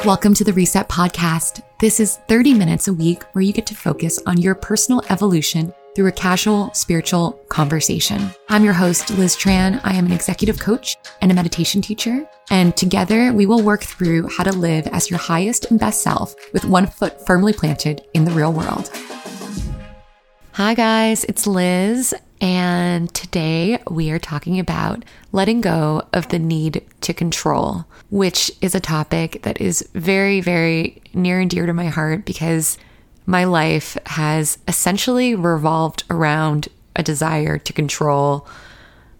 Welcome to the Reset Podcast. This is 30 minutes a week where you get to focus on your personal evolution through a casual spiritual conversation. I'm your host, Liz Tran. I am an executive coach and a meditation teacher. And together we will work through how to live as your highest and best self with one foot firmly planted in the real world. Hi, guys, it's Liz. And today we are talking about letting go of the need to control, which is a topic that is very, very near and dear to my heart because my life has essentially revolved around a desire to control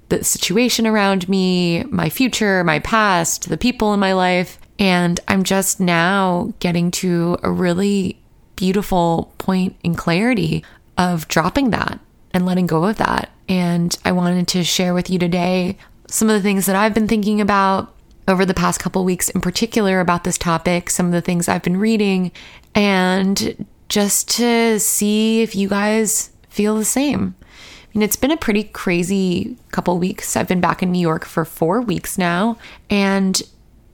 the situation around me, my future, my past, the people in my life. And I'm just now getting to a really beautiful point in clarity of dropping that and letting go of that. And I wanted to share with you today some of the things that I've been thinking about over the past couple weeks in particular about this topic, some of the things I've been reading, and just to see if you guys feel the same. I mean, it's been a pretty crazy couple weeks. I've been back in New York for four weeks now. And,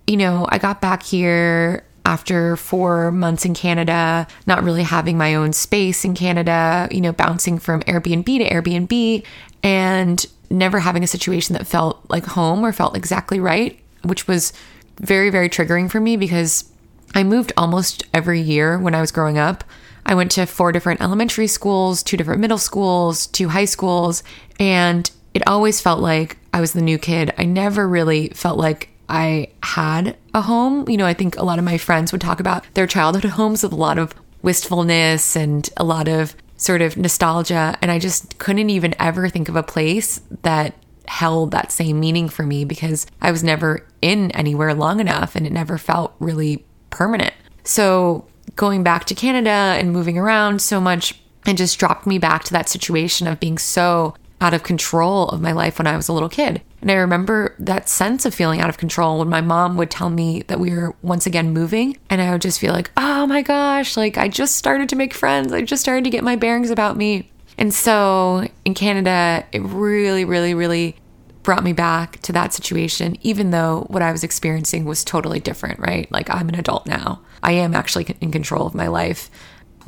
you know, I got back here after four months in Canada, not really having my own space in Canada, you know, bouncing from Airbnb to Airbnb and never having a situation that felt like home or felt exactly right, which was very, very triggering for me because I moved almost every year when I was growing up. I went to four different elementary schools, two different middle schools, two high schools, and it always felt like I was the new kid. I never really felt like I had a home. You know, I think a lot of my friends would talk about their childhood homes with a lot of wistfulness and a lot of sort of nostalgia. And I just couldn't even ever think of a place that held that same meaning for me because I was never in anywhere long enough and it never felt really permanent. So going back to Canada and moving around so much and just dropped me back to that situation of being so out of control of my life when I was a little kid. And I remember that sense of feeling out of control when my mom would tell me that we were once again moving. And I would just feel like, oh my gosh, like I just started to make friends. I just started to get my bearings about me. And so in Canada, it really, really, really brought me back to that situation, even though what I was experiencing was totally different, right? Like I'm an adult now. I am actually in control of my life.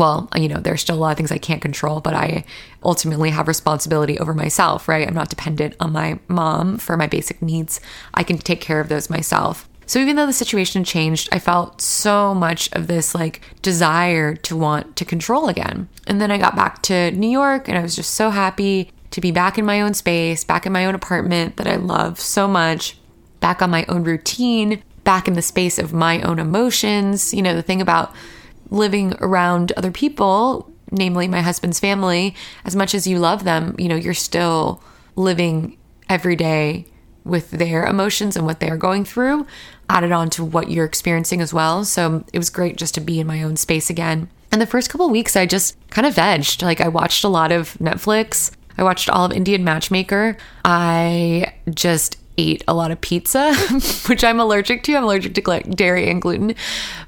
Well, you know, there's still a lot of things I can't control, but I ultimately have responsibility over myself, right? I'm not dependent on my mom for my basic needs. I can take care of those myself. So even though the situation changed, I felt so much of this like desire to want to control again. And then I got back to New York and I was just so happy to be back in my own space, back in my own apartment that I love so much, back on my own routine, back in the space of my own emotions. You know, the thing about living around other people, namely my husband's family, as much as you love them, you know, you're still living every day with their emotions and what they're going through added on to what you're experiencing as well. So it was great just to be in my own space again. And the first couple weeks, I just kind of vegged. Like I watched a lot of Netflix. I watched all of Indian Matchmaker. I just ate a lot of pizza, which I'm allergic to. I'm allergic to dairy and gluten,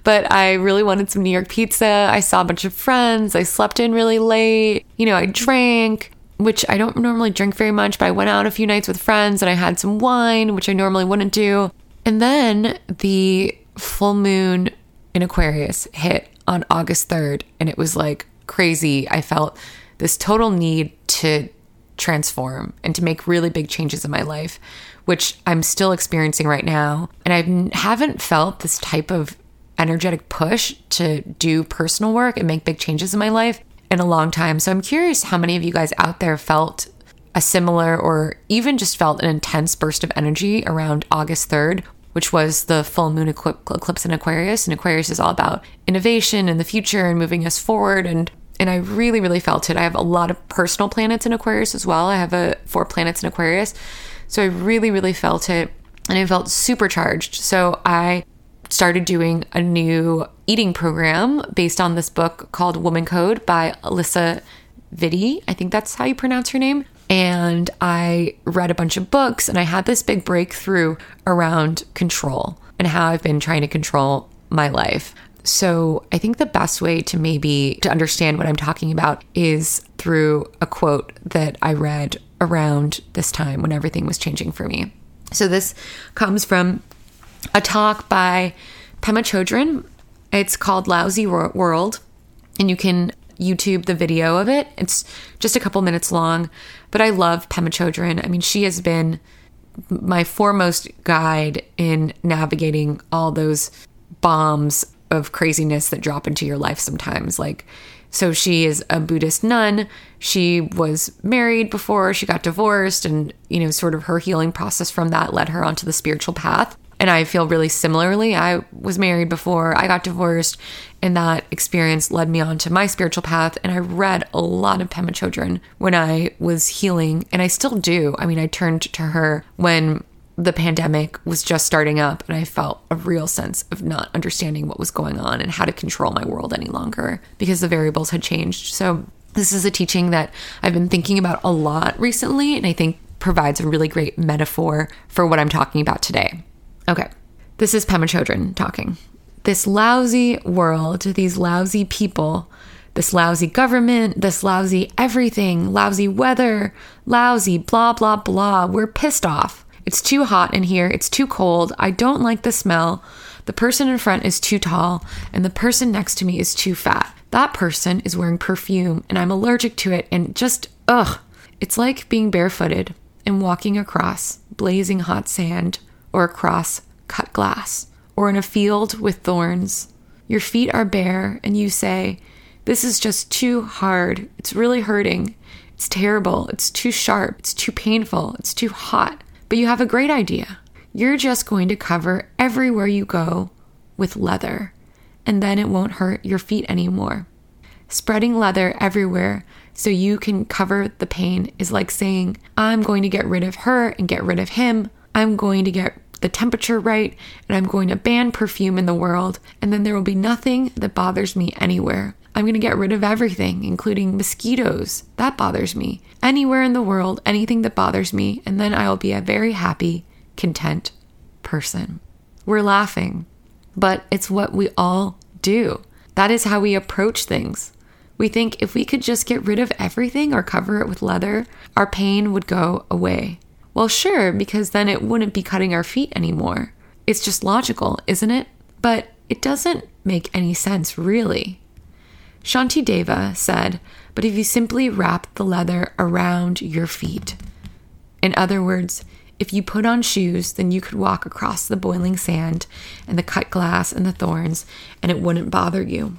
but I really wanted some New York pizza. I saw a bunch of friends. I slept in really late. You know, I drank, which I don't normally drink very much, but I went out a few nights with friends and I had some wine, which I normally wouldn't do. And then the full moon in Aquarius hit on August 3rd, and it was like crazy. I felt this total need to transform and to make really big changes in my life, which I'm still experiencing right now. And I haven't felt this type of energetic push to do personal work and make big changes in my life in a long time. So I'm curious how many of you guys out there felt a similar or even just felt an intense burst of energy around August 3rd, which was the full moon eclipse in Aquarius. And Aquarius is all about innovation and the future and moving us forward. And and I really, really felt it. I have a lot of personal planets in Aquarius as well. I have a four planets in Aquarius. So I really, really felt it and I felt supercharged. So I started doing a new eating program based on this book called Woman Code by Alisa Vitti. I think that's how you pronounce her name. And I read a bunch of books and I had this big breakthrough around control and how I've been trying to control my life. So I think the best way to maybe to understand what I'm talking about is through a quote that I read around this time when everything was changing for me. So this comes from a talk by Pema Chodron. It's called Lousy World, and you can YouTube the video of it. It's just a couple minutes long, but I love Pema Chodron. I mean, she has been my foremost guide in navigating all those bombs of craziness that drop into your life sometimes. Like, so she is a Buddhist nun. She was married before she got divorced, and, you know, sort of her healing process from that led her onto the spiritual path. And I feel really similarly. I was married before I got divorced, and that experience led me on to my spiritual path. And I read a lot of Pema Chodron when I was healing, and I still do. I mean, I turned to her when the pandemic was just starting up, and I felt a real sense of not understanding what was going on and how to control my world any longer because the variables had changed. So, this is a teaching that I've been thinking about a lot recently, and I think provides a really great metaphor for what I'm talking about today. Okay, this is Pema Chodron talking. This lousy world, these lousy people, this lousy government, this lousy everything, lousy weather, lousy blah, blah, blah. We're pissed off. It's too hot in here. It's too cold. I don't like the smell. The person in front is too tall, and the person next to me is too fat. That person is wearing perfume, and I'm allergic to it, and just, ugh. It's like being barefooted and walking across blazing hot sand or across cut glass, or in a field with thorns. Your feet are bare, and you say, This is just too hard. It's really hurting. It's terrible. It's too sharp. It's too painful. It's too hot. But you have a great idea. You're just going to cover everywhere you go with leather, and then it won't hurt your feet anymore. Spreading leather everywhere so you can cover the pain is like saying, I'm going to get rid of her and get rid of him. I'm going to get the temperature right, and I'm going to ban perfume in the world, and then there will be nothing that bothers me anywhere. I'm going to get rid of everything, including mosquitoes. That bothers me. Anywhere in the world, anything that bothers me, and then I will be a very happy, content person. We're laughing, but it's what we all do. That is how we approach things. We think if we could just get rid of everything or cover it with leather, our pain would go away. Well, sure, because then it wouldn't be cutting our feet anymore. It's just logical, isn't it? But it doesn't make any sense, really. Shantideva said, but if you simply wrap the leather around your feet. In other words, if you put on shoes, then you could walk across the boiling sand and the cut glass and the thorns, and it wouldn't bother you.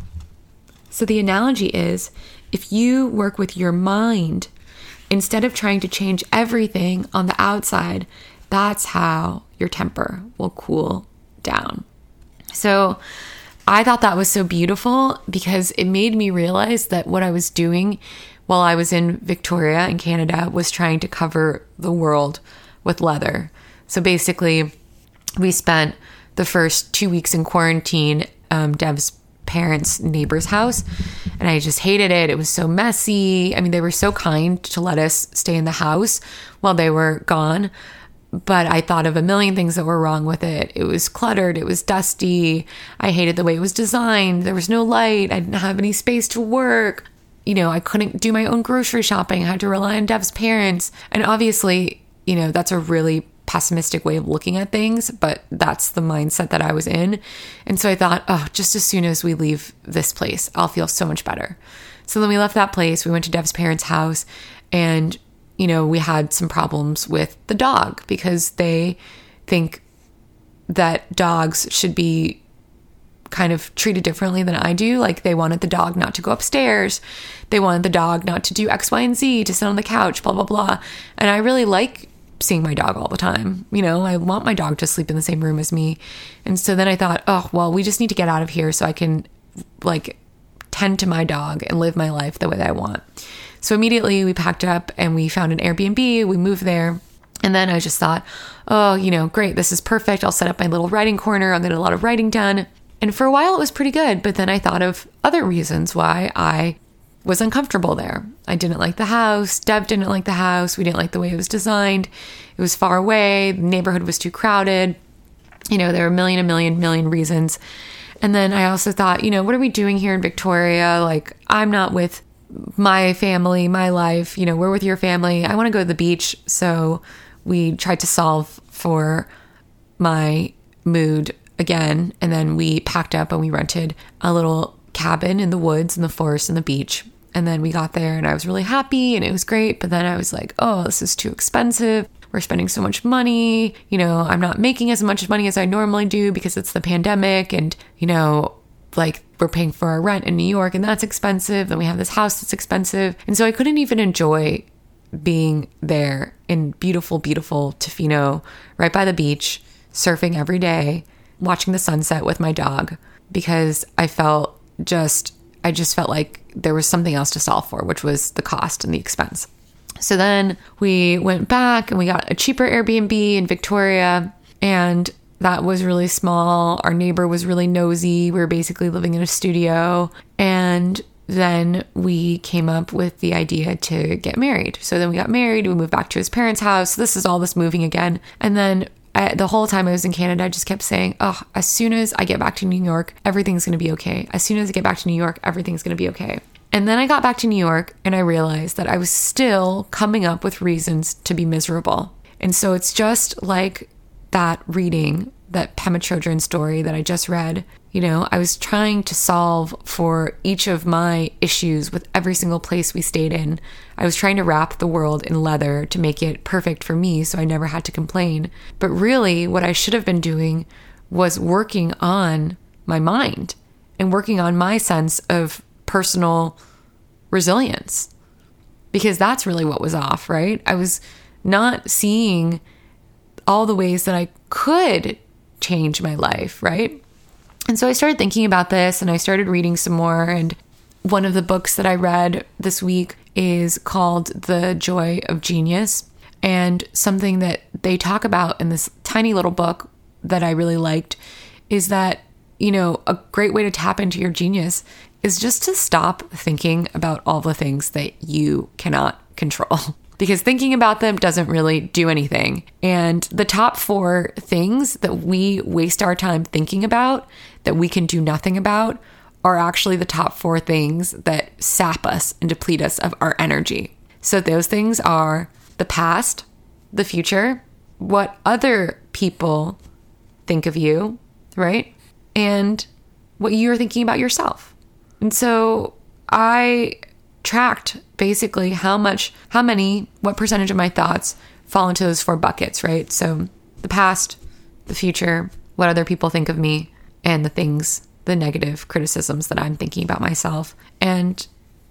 So the analogy is if you work with your mind Instead of trying to change everything on the outside, that's how your temper will cool down. So I thought that was so beautiful because it made me realize that what I was doing while I was in Victoria in Canada was trying to cover the world with leather. So basically, we spent the first two weeks in quarantine. Um, Dev's parents' neighbor's house. And I just hated it. It was so messy. I mean, they were so kind to let us stay in the house while they were gone. But I thought of a million things that were wrong with it. It was cluttered. It was dusty. I hated the way it was designed. There was no light. I didn't have any space to work. You know, I couldn't do my own grocery shopping. I had to rely on Dev's parents. And obviously, you know, that's a really pessimistic way of looking at things, but that's the mindset that I was in. And so I thought, oh, just as soon as we leave this place, I'll feel so much better. So then we left that place. We went to Dev's parents' house, and, you know, we had some problems with the dog because they think that dogs should be kind of treated differently than I do. Like they wanted the dog not to go upstairs. They wanted the dog not to do X, Y, and Z, to sit on the couch, blah, blah, blah. And I really like seeing my dog all the time. You know, I want my dog to sleep in the same room as me. And so then I thought, oh, well, we just need to get out of here so I can like tend to my dog and live my life the way that I want. So immediately we packed up and we found an Airbnb, we moved there. And then I just thought, oh, you know, great, this is perfect. I'll set up my little writing corner. I'll get a lot of writing done. And for a while it was pretty good, but then I thought of other reasons why I was uncomfortable there. I didn't like the house. Dev didn't like the house. We didn't like the way it was designed. It was far away. The neighborhood was too crowded. You know, there were a million, a million, million reasons. And then I also thought, you know, what are we doing here in Victoria? Like, I'm not with my family, my life. You know, we're with your family. I want to go to the beach. So we tried to solve for my mood again. And then we packed up and we rented a little cabin in the woods, in the forest, and the beach. And then we got there and I was really happy and it was great. But then I was like, oh, this is too expensive. We're spending so much money. You know, I'm not making as much money as I normally do because it's the pandemic. And, you know, like we're paying for our rent in New York and that's expensive. Then we have this house that's expensive. And so I couldn't even enjoy being there in beautiful, beautiful Tofino, right by the beach, surfing every day, watching the sunset with my dog because I felt just, I just felt like there was something else to solve for, which was the cost and the expense. So then we went back and we got a cheaper Airbnb in Victoria. And that was really small. Our neighbor was really nosy. We were basically living in a studio. And then we came up with the idea to get married. So then we got married, we moved back to his parents' house. This is all this moving again. And then I, the whole time I was in Canada, I just kept saying, oh, as soon as I get back to New York, everything's going to be okay. As soon as I get back to New York, everything's going to be okay. And then I got back to New York and I realized that I was still coming up with reasons to be miserable. And so it's just like that reading, that Pema Chodron story that I just read. You know, I was trying to solve for each of my issues with every single place we stayed in. I was trying to wrap the world in leather to make it perfect for me so I never had to complain. But really, what I should have been doing was working on my mind and working on my sense of personal resilience because that's really what was off, right? I was not seeing all the ways that I could change my life, right? And so I started thinking about this and I started reading some more. And one of the books that I read this week is called The Joy of Genius. And something that they talk about in this tiny little book that I really liked is that, you know, a great way to tap into your genius is just to stop thinking about all the things that you cannot control. because thinking about them doesn't really do anything. And the top four things that we waste our time thinking about that we can do nothing about are actually the top four things that sap us and deplete us of our energy. So those things are the past, the future, what other people think of you, right? And what you're thinking about yourself. And so I tracked basically how much, how many, what percentage of my thoughts fall into those four buckets, right? So the past, the future, what other people think of me, and the things, the negative criticisms that I'm thinking about myself. And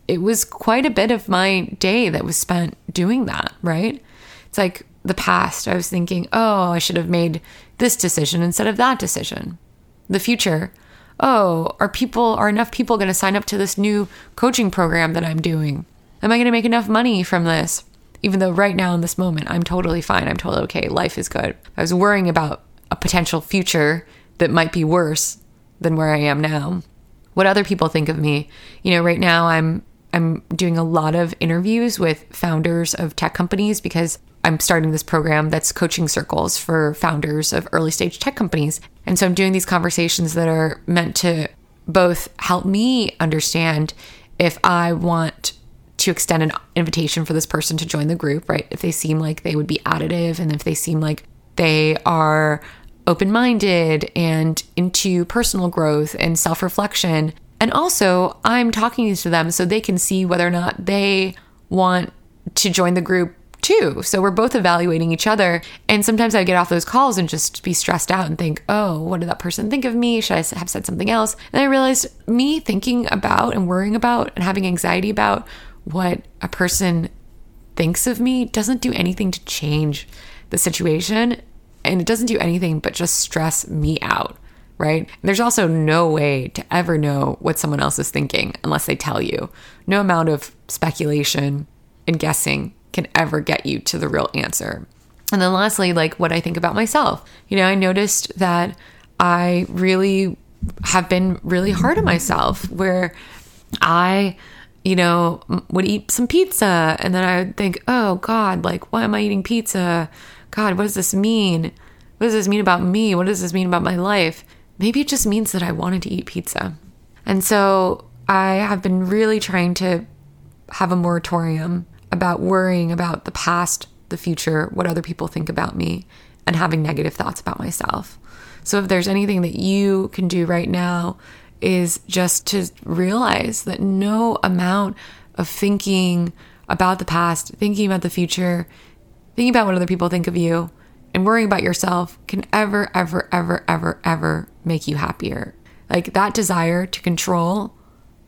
it was quite a bit of my day that was spent doing that, right? It's like the past, I was thinking, oh, I should have made this decision instead of that decision. The future, oh, are people, are enough people going to sign up to this new coaching program that I'm doing? Am I going to make enough money from this? Even though right now in this moment, I'm totally fine. I'm totally okay. Life is good. I was worrying about a potential future that might be worse than where I am now. What other people think of me. You know, right now I'm I'm doing a lot of interviews with founders of tech companies because I'm starting this program that's coaching circles for founders of early stage tech companies. And so I'm doing these conversations that are meant to both help me understand if I want to extend an invitation for this person to join the group, right? If they seem like they would be additive and if they seem like they are open minded and into personal growth and self reflection. And also, I'm talking to them so they can see whether or not they want to join the group too. So we're both evaluating each other. And sometimes I get off those calls and just be stressed out and think, oh, what did that person think of me? Should I have said something else? And I realized me thinking about and worrying about and having anxiety about what a person thinks of me doesn't do anything to change the situation. And it doesn't do anything but just stress me out right? There's also no way to ever know what someone else is thinking unless they tell you. No amount of speculation and guessing can ever get you to the real answer. And then lastly, like what I think about myself. You know, I noticed that I really have been really hard on myself where I, you know, would eat some pizza and then I would think, oh God, like, why am I eating pizza? God, what does this mean? What does this mean about me? What does this mean about my life? Maybe it just means that I wanted to eat pizza. And so I have been really trying to have a moratorium about worrying about the past, the future, what other people think about me, and having negative thoughts about myself. So if there's anything that you can do right now, is just to realize that no amount of thinking about the past, thinking about the future, thinking about what other people think of you, and worrying about yourself can ever, ever, ever, ever, ever make you happier. Like that desire to control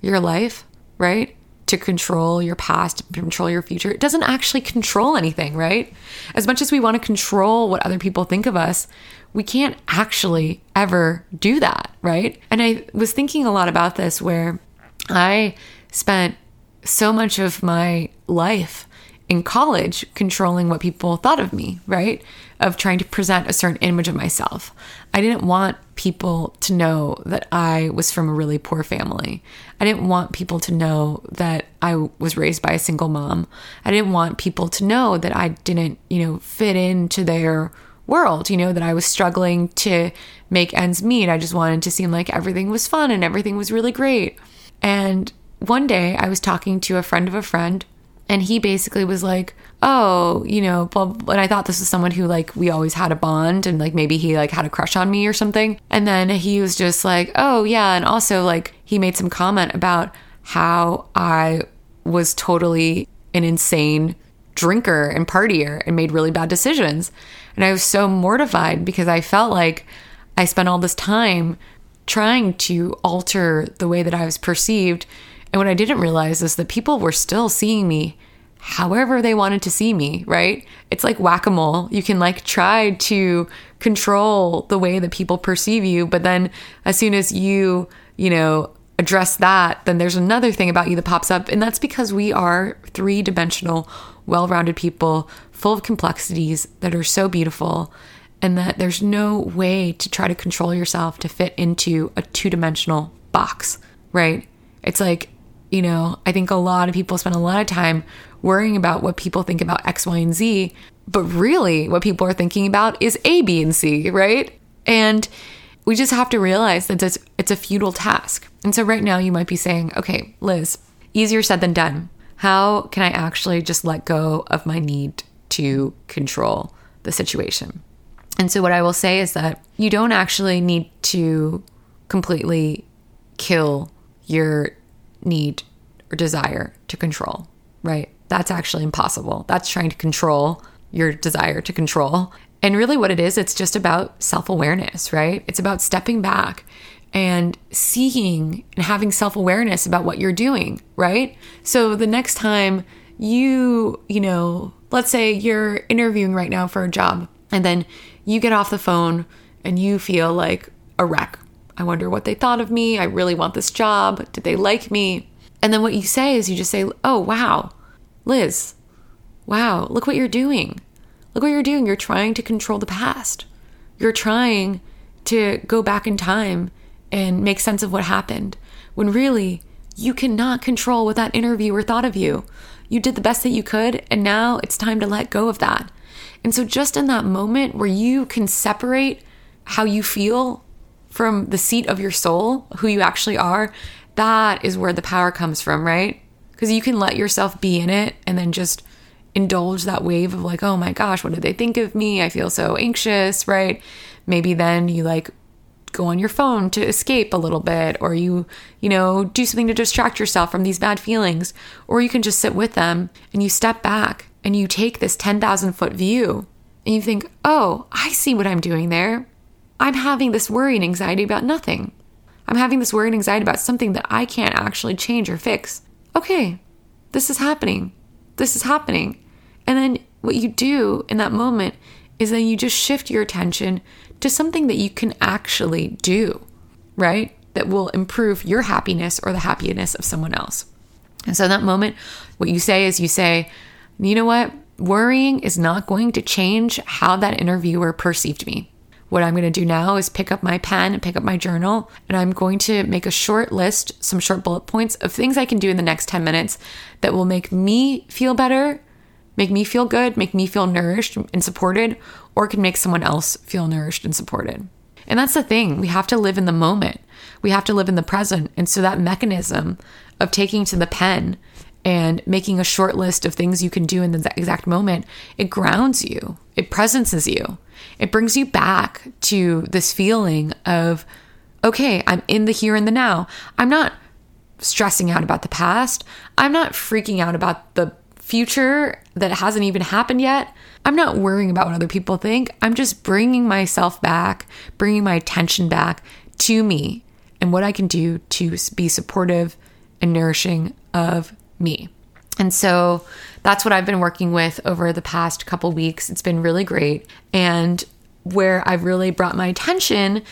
your life, right? To control your past, control your future. It doesn't actually control anything, right? As much as we want to control what other people think of us, we can't actually ever do that, right? And I was thinking a lot about this where I spent so much of my life in college controlling what people thought of me, right? Of trying to present a certain image of myself. I didn't want people to know that I was from a really poor family. I didn't want people to know that I was raised by a single mom. I didn't want people to know that I didn't, you know, fit into their world, you know, that I was struggling to make ends meet. I just wanted to seem like everything was fun and everything was really great. And one day I was talking to a friend of a friend and he basically was like, "Oh, you know," well, and I thought this was someone who like we always had a bond, and like maybe he like had a crush on me or something. And then he was just like, "Oh, yeah," and also like he made some comment about how I was totally an insane drinker and partier and made really bad decisions. And I was so mortified because I felt like I spent all this time trying to alter the way that I was perceived and what I didn't realize is that people were still seeing me however they wanted to see me, right? It's like whack a mole. You can like try to control the way that people perceive you, but then as soon as you, you know, address that, then there's another thing about you that pops up. And that's because we are three dimensional, well rounded people full of complexities that are so beautiful. And that there's no way to try to control yourself to fit into a two dimensional box, right? It's like you know, I think a lot of people spend a lot of time worrying about what people think about X, Y, and Z, but really what people are thinking about is A, B, and C, right? And we just have to realize that it's, it's a futile task. And so right now you might be saying, okay, Liz, easier said than done. How can I actually just let go of my need to control the situation? And so what I will say is that you don't actually need to completely kill your need or desire to control, right? That's actually impossible. That's trying to control your desire to control. And really, what it is, it's just about self awareness, right? It's about stepping back and seeing and having self awareness about what you're doing, right? So the next time you, you know, let's say you're interviewing right now for a job and then you get off the phone and you feel like a wreck, I wonder what they thought of me. I really want this job. Did they like me? And then what you say is you just say, Oh, wow, Liz, wow, look what you're doing. Look what you're doing. You're trying to control the past. You're trying to go back in time and make sense of what happened when really you cannot control what that interviewer thought of you. You did the best that you could, and now it's time to let go of that. And so, just in that moment where you can separate how you feel from the seat of your soul, who you actually are, that is where the power comes from, right? Because you can let yourself be in it and then just indulge that wave of like, oh my gosh, what did they think of me? I feel so anxious, right? Maybe then you like go on your phone to escape a little bit or you you know do something to distract yourself from these bad feelings or you can just sit with them and you step back and you take this 10,000 foot view and you think oh i see what i'm doing there I'm having this worry and anxiety about nothing. I'm having this worry and anxiety about something that I can't actually change or fix. Okay, this is happening. This is happening. And then what you do in that moment is then you just shift your attention to something that you can actually do, right? That will improve your happiness or the happiness of someone else. And so in that moment, what you say is you say, you know what? Worrying is not going to change how that interviewer perceived me. What I'm going to do now is pick up my pen and pick up my journal, and I'm going to make a short list, some short bullet points of things I can do in the next 10 minutes that will make me feel better, make me feel good, make me feel nourished and supported, or can make someone else feel nourished and supported. And that's the thing, we have to live in the moment. We have to live in the present. And so that mechanism of taking to the pen and making a short list of things you can do in the exact moment, it grounds you, it presences you. It brings you back to this feeling of, okay, I'm in the here and the now. I'm not stressing out about the past. I'm not freaking out about the future that hasn't even happened yet. I'm not worrying about what other people think. I'm just bringing myself back, bringing my attention back to me and what I can do to be supportive and nourishing of me. And so that's what I've been working with over the past couple weeks. It's been really great. And where I've really brought my attention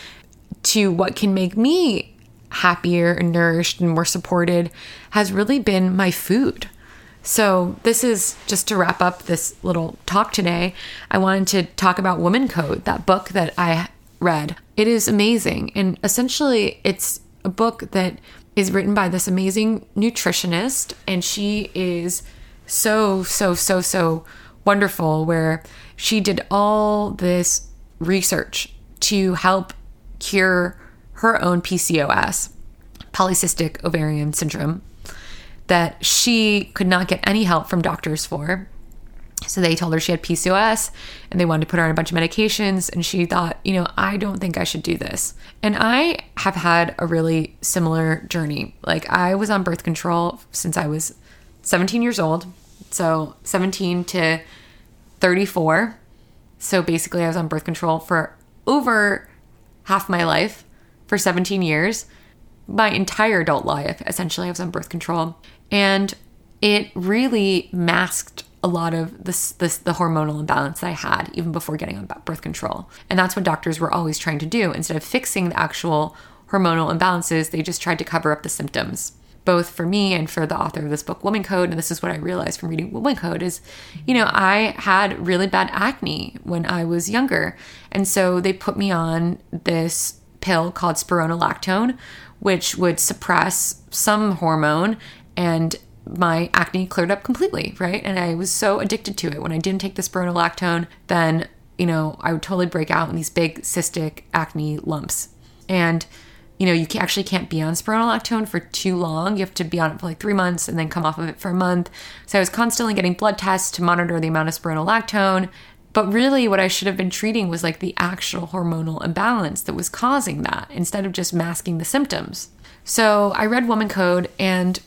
to what can make me happier and nourished and more supported has really been my food. So, this is just to wrap up this little talk today. I wanted to talk about Woman Code, that book that I read. It is amazing. And essentially, it's a book that is written by this amazing nutritionist, and she is so, so, so, so wonderful. Where she did all this research to help cure her own PCOS, polycystic ovarian syndrome, that she could not get any help from doctors for. So they told her she had PCOS and they wanted to put her on a bunch of medications. And she thought, you know, I don't think I should do this. And I have had a really similar journey. Like, I was on birth control since I was 17 years old. So 17 to 34. So basically, I was on birth control for over half my life for 17 years. My entire adult life, essentially, I was on birth control. And it really masked a lot of this, this the hormonal imbalance that I had even before getting on birth control. And that's what doctors were always trying to do. Instead of fixing the actual hormonal imbalances, they just tried to cover up the symptoms. Both for me and for the author of this book, Woman Code, and this is what I realized from reading Woman Code is, you know, I had really bad acne when I was younger. And so they put me on this pill called spironolactone, which would suppress some hormone and my acne cleared up completely, right? And I was so addicted to it. When I didn't take the spironolactone, then, you know, I would totally break out in these big cystic acne lumps. And, you know, you actually can't be on spironolactone for too long. You have to be on it for like three months and then come off of it for a month. So I was constantly getting blood tests to monitor the amount of spironolactone. But really, what I should have been treating was like the actual hormonal imbalance that was causing that instead of just masking the symptoms. So I read Woman Code and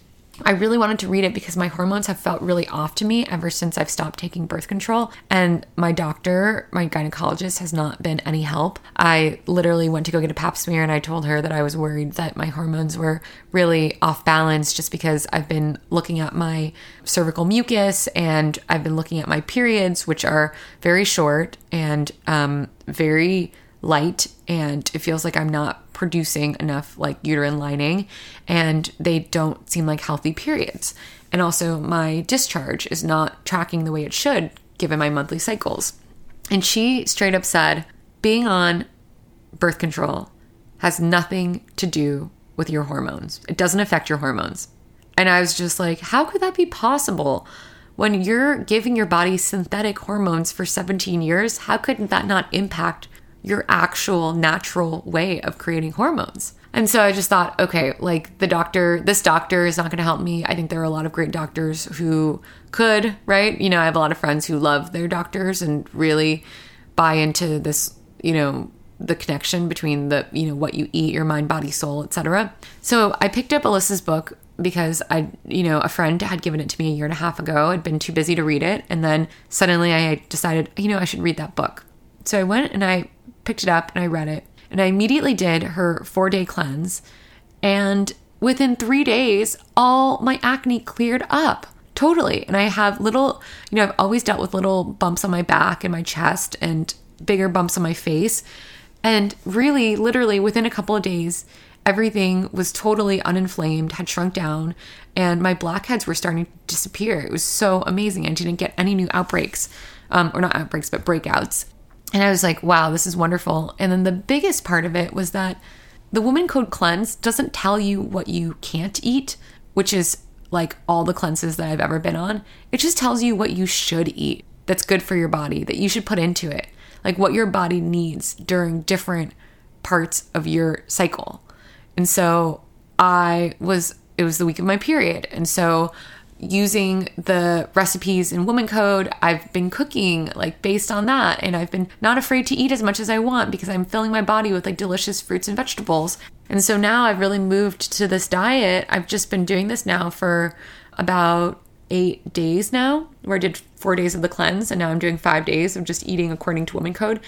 I really wanted to read it because my hormones have felt really off to me ever since I've stopped taking birth control. And my doctor, my gynecologist, has not been any help. I literally went to go get a pap smear and I told her that I was worried that my hormones were really off balance just because I've been looking at my cervical mucus and I've been looking at my periods, which are very short and um, very light and it feels like I'm not producing enough like uterine lining and they don't seem like healthy periods. And also my discharge is not tracking the way it should given my monthly cycles. And she straight up said, being on birth control has nothing to do with your hormones. It doesn't affect your hormones. And I was just like, how could that be possible? When you're giving your body synthetic hormones for 17 years, how could that not impact your actual natural way of creating hormones. And so I just thought, okay, like the doctor, this doctor is not going to help me. I think there are a lot of great doctors who could, right? You know, I have a lot of friends who love their doctors and really buy into this, you know, the connection between the, you know, what you eat, your mind, body, soul, etc. So I picked up Alisa's book because I, you know, a friend had given it to me a year and a half ago. I'd been too busy to read it. And then suddenly I decided, you know, I should read that book. So I went and I picked it up and I read it. And I immediately did her four day cleanse. And within three days, all my acne cleared up totally. And I have little, you know, I've always dealt with little bumps on my back and my chest and bigger bumps on my face. And really, literally within a couple of days, everything was totally uninflamed, had shrunk down, and my blackheads were starting to disappear. It was so amazing. I didn't get any new outbreaks, um, or not outbreaks, but breakouts. And I was like, wow, this is wonderful. And then the biggest part of it was that the Woman Code Cleanse doesn't tell you what you can't eat, which is like all the cleanses that I've ever been on. It just tells you what you should eat that's good for your body, that you should put into it, like what your body needs during different parts of your cycle. And so I was, it was the week of my period. And so using the recipes in Woman Code. I've been cooking like based on that and I've been not afraid to eat as much as I want because I'm filling my body with like delicious fruits and vegetables. And so now I've really moved to this diet. I've just been doing this now for about 8 days now where I did 4 days of the cleanse and now I'm doing 5 days of just eating according to Woman Code.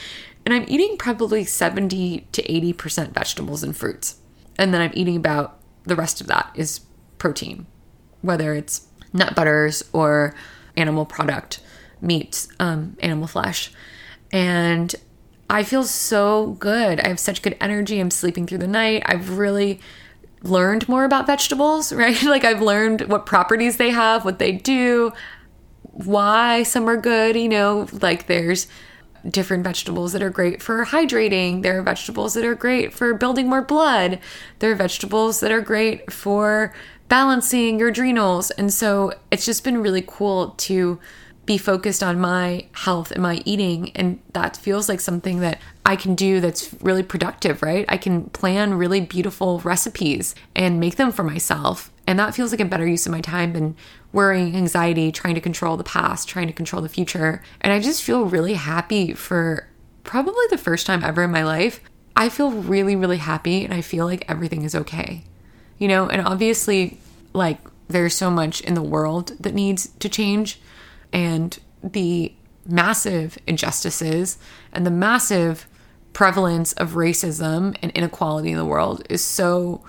And I'm eating probably 70 to 80% vegetables and fruits. And then I'm eating about the rest of that is protein, whether it's nut butters or animal product meats, um, animal flesh. And I feel so good. I have such good energy. I'm sleeping through the night. I've really learned more about vegetables, right? like I've learned what properties they have, what they do, why some are good, you know, like there's different vegetables that are great for hydrating. There are vegetables that are great for building more blood. There are vegetables that are great for balancing your adrenals. And so it's just been really cool to be focused on my health and my eating. And that feels like something that I can do that's really productive, right? I can plan really beautiful recipes and make them for myself. And that feels like a better use of my time than worrying, anxiety, trying to control the past, trying to control the future. And I just feel really happy for probably the first time ever in my life. I feel really, really happy and I feel like everything is okay you know, and obviously, like, there's so much in the world that needs to change, and the massive injustices and the massive prevalence of racism and inequality in the world is so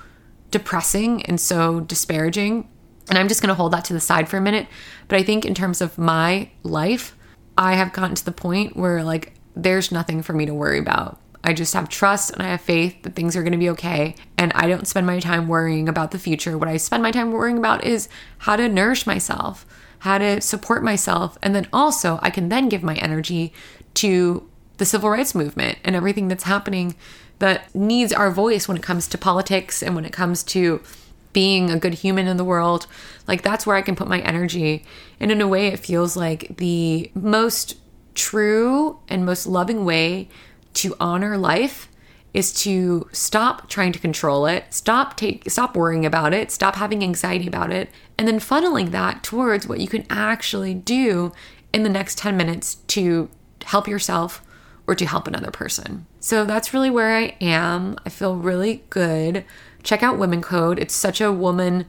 depressing and so disparaging. And I'm just going to hold that to the side for a minute. But I think in terms of my life, I have gotten to the point where like there's nothing for me to worry about. I just have trust and I have faith that things are going to be okay. And I don't spend my time worrying about the future. What I spend my time worrying about is how to nourish myself, how to support myself. And then also, I can then give my energy to the civil rights movement and everything that's happening that needs our voice when it comes to politics and when it comes to being a good human in the world. Like, that's where I can put my energy. And in a way, it feels like the most true and most loving way to honor life is to stop trying to control it, stop take stop worrying about it, stop having anxiety about it, and then funneling that towards what you can actually do in the next 10 minutes to help yourself or to help another person. So that's really where I am. I feel really good. Check out Women Code. It's such a woman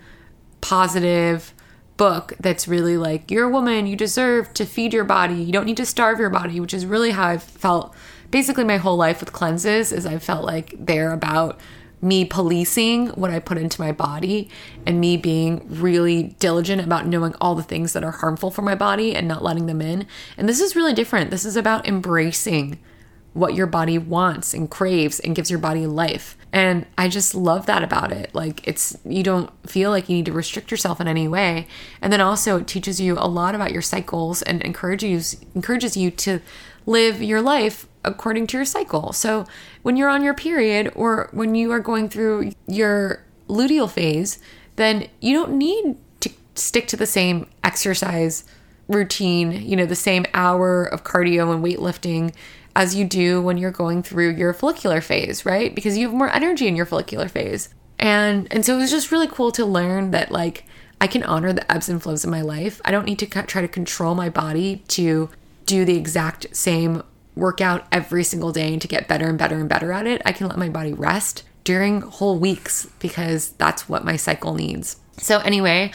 positive book that's really like you're a woman, you deserve to feed your body. You don't need to starve your body, which is really how I've felt basically my whole life with cleanses is I felt like they're about me policing what I put into my body and me being really diligent about knowing all the things that are harmful for my body and not letting them in. And this is really different. This is about embracing what your body wants and craves and gives your body life. And I just love that about it. Like it's you don't feel like you need to restrict yourself in any way. And then also it teaches you a lot about your cycles and encourages encourages you to live your life according to your cycle. So when you're on your period or when you are going through your luteal phase, then you don't need to stick to the same exercise routine, you know, the same hour of cardio and weightlifting as you do when you're going through your follicular phase, right? Because you have more energy in your follicular phase. And and so it was just really cool to learn that like I can honor the ebbs and flows of my life. I don't need to try to control my body to do the exact same workout every single day to get better and better and better at it, I can let my body rest during whole weeks because that's what my cycle needs. So, anyway,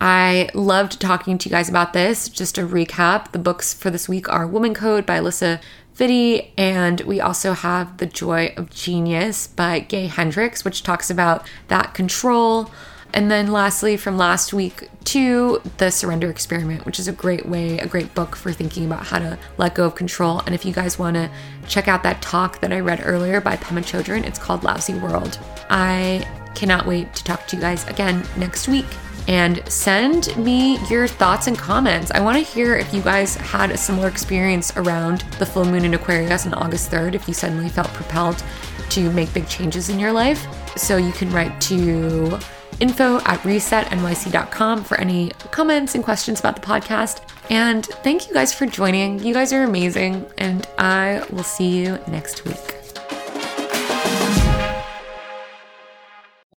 I loved talking to you guys about this. Just to recap, the books for this week are Woman Code by Alisa Vitti, and we also have The Joy of Genius by Gay Hendricks, which talks about that control and then lastly, from last week to The Surrender Experiment, which is a great way, a great book for thinking about how to let go of control. And if you guys want to check out that talk that I read earlier by Pema Chodron, it's called Lousy World. I cannot wait to talk to you guys again next week. And send me your thoughts and comments. I want to hear if you guys had a similar experience around the full moon in Aquarius on August 3rd, if you suddenly felt propelled to make big changes in your life. So you can write to info at resetnyc.com for any comments and questions about the podcast. And thank you guys for joining. You guys are amazing, and I will see you next week.